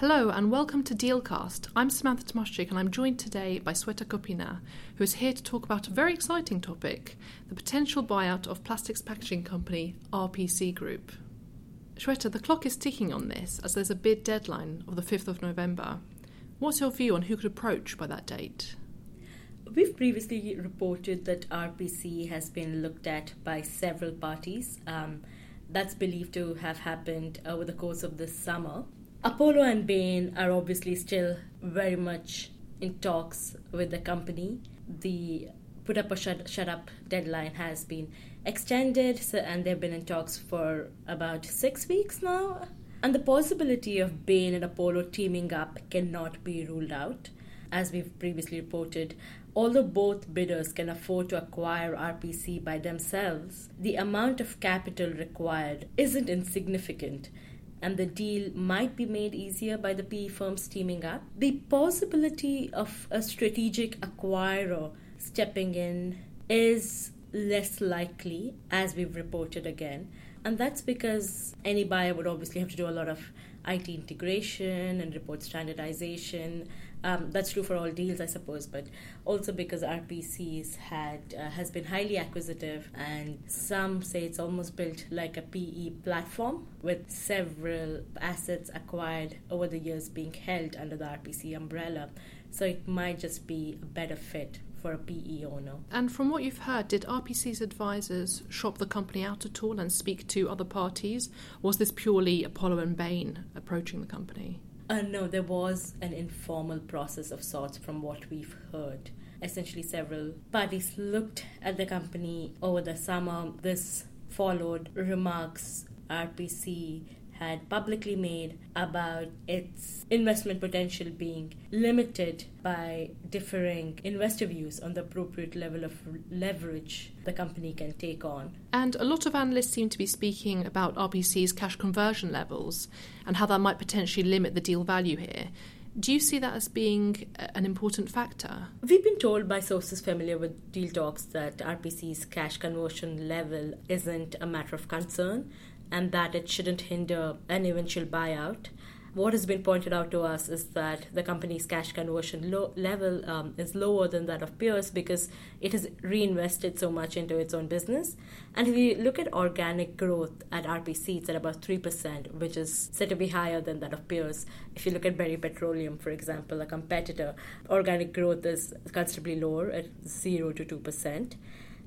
Hello and welcome to Dealcast. I'm Samantha Tomaszczyk and I'm joined today by Swetha Gopinath, who is here to talk about a very exciting topic the potential buyout of plastics packaging company RPC Group. Swetha, the clock is ticking on this as there's a bid deadline of the 5th of November. What's your view on who could approach by that date? We've previously reported that RPC has been looked at by several parties. Um, that's believed to have happened over the course of this summer. Apollo and Bain are obviously still very much in talks with the company. The put up or shut, shut up deadline has been extended, so, and they've been in talks for about six weeks now. And the possibility of Bain and Apollo teaming up cannot be ruled out. As we've previously reported, although both bidders can afford to acquire RPC by themselves, the amount of capital required isn't insignificant and the deal might be made easier by the PE firms teaming up. The possibility of a strategic acquirer stepping in is less likely, as we've reported again. And that's because any buyer would obviously have to do a lot of IT integration and report standardization um, that's true for all deals, I suppose, but also because RPC's had uh, has been highly acquisitive, and some say it's almost built like a PE platform with several assets acquired over the years being held under the RPC umbrella. So it might just be a better fit for a PE owner. And from what you've heard, did RPC's advisors shop the company out at all and speak to other parties? Was this purely Apollo and Bain approaching the company? Uh, no, there was an informal process of sorts from what we've heard. Essentially, several parties looked at the company over the summer. This followed remarks RPC had publicly made about its investment potential being limited by differing investor views on the appropriate level of leverage the company can take on. And a lot of analysts seem to be speaking about RPC's cash conversion levels and how that might potentially limit the deal value here. Do you see that as being an important factor? We've been told by sources familiar with deal talks that RPC's cash conversion level isn't a matter of concern and that it shouldn't hinder an eventual buyout. What has been pointed out to us is that the company's cash conversion lo- level um, is lower than that of peers because it has reinvested so much into its own business. And if you look at organic growth at RPC, it's at about 3%, which is said to be higher than that of peers. If you look at Berry Petroleum, for example, a competitor, organic growth is considerably lower at 0 to 2%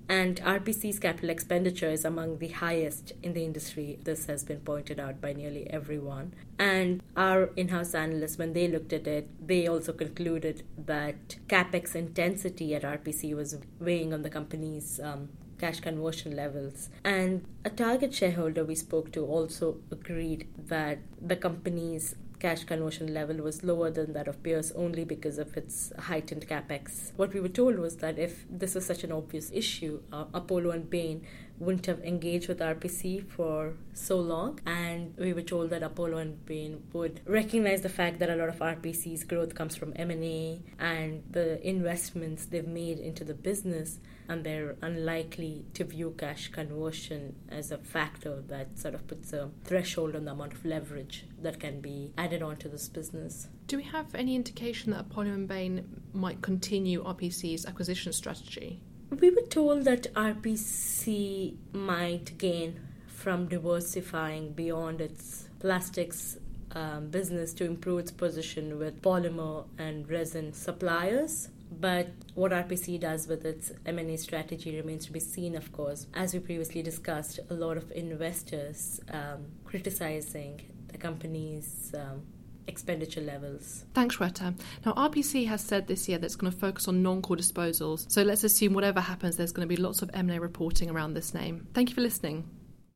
and RPC's capital expenditure is among the highest in the industry. This has been pointed out by nearly everyone. And our in house analysts, when they looked at it, they also concluded that capex intensity at RPC was weighing on the company's um, cash conversion levels. And a target shareholder we spoke to also agreed that the company's cash conversion level was lower than that of peers only because of its heightened capex. What we were told was that if this was such an obvious issue, uh, Apollo and Bain wouldn't have engaged with RPC for so long. And we were told that Apollo and Bain would recognize the fact that a lot of RPC's growth comes from M&A and the investments they've made into the business and they're unlikely to view cash conversion as a factor that sort of puts a threshold on the amount of leverage that can be added onto this business. Do we have any indication that Apollo and Bain might continue RPC's acquisition strategy? We were told that RPC might gain from diversifying beyond its plastics um, business to improve its position with polymer and resin suppliers. But what RPC does with its M&A strategy remains to be seen, of course. As we previously discussed, a lot of investors um, criticizing the company's um, expenditure levels. Thanks, Swetha. Now, RPC has said this year that it's going to focus on non-core disposals. So let's assume whatever happens, there's going to be lots of M&A reporting around this name. Thank you for listening.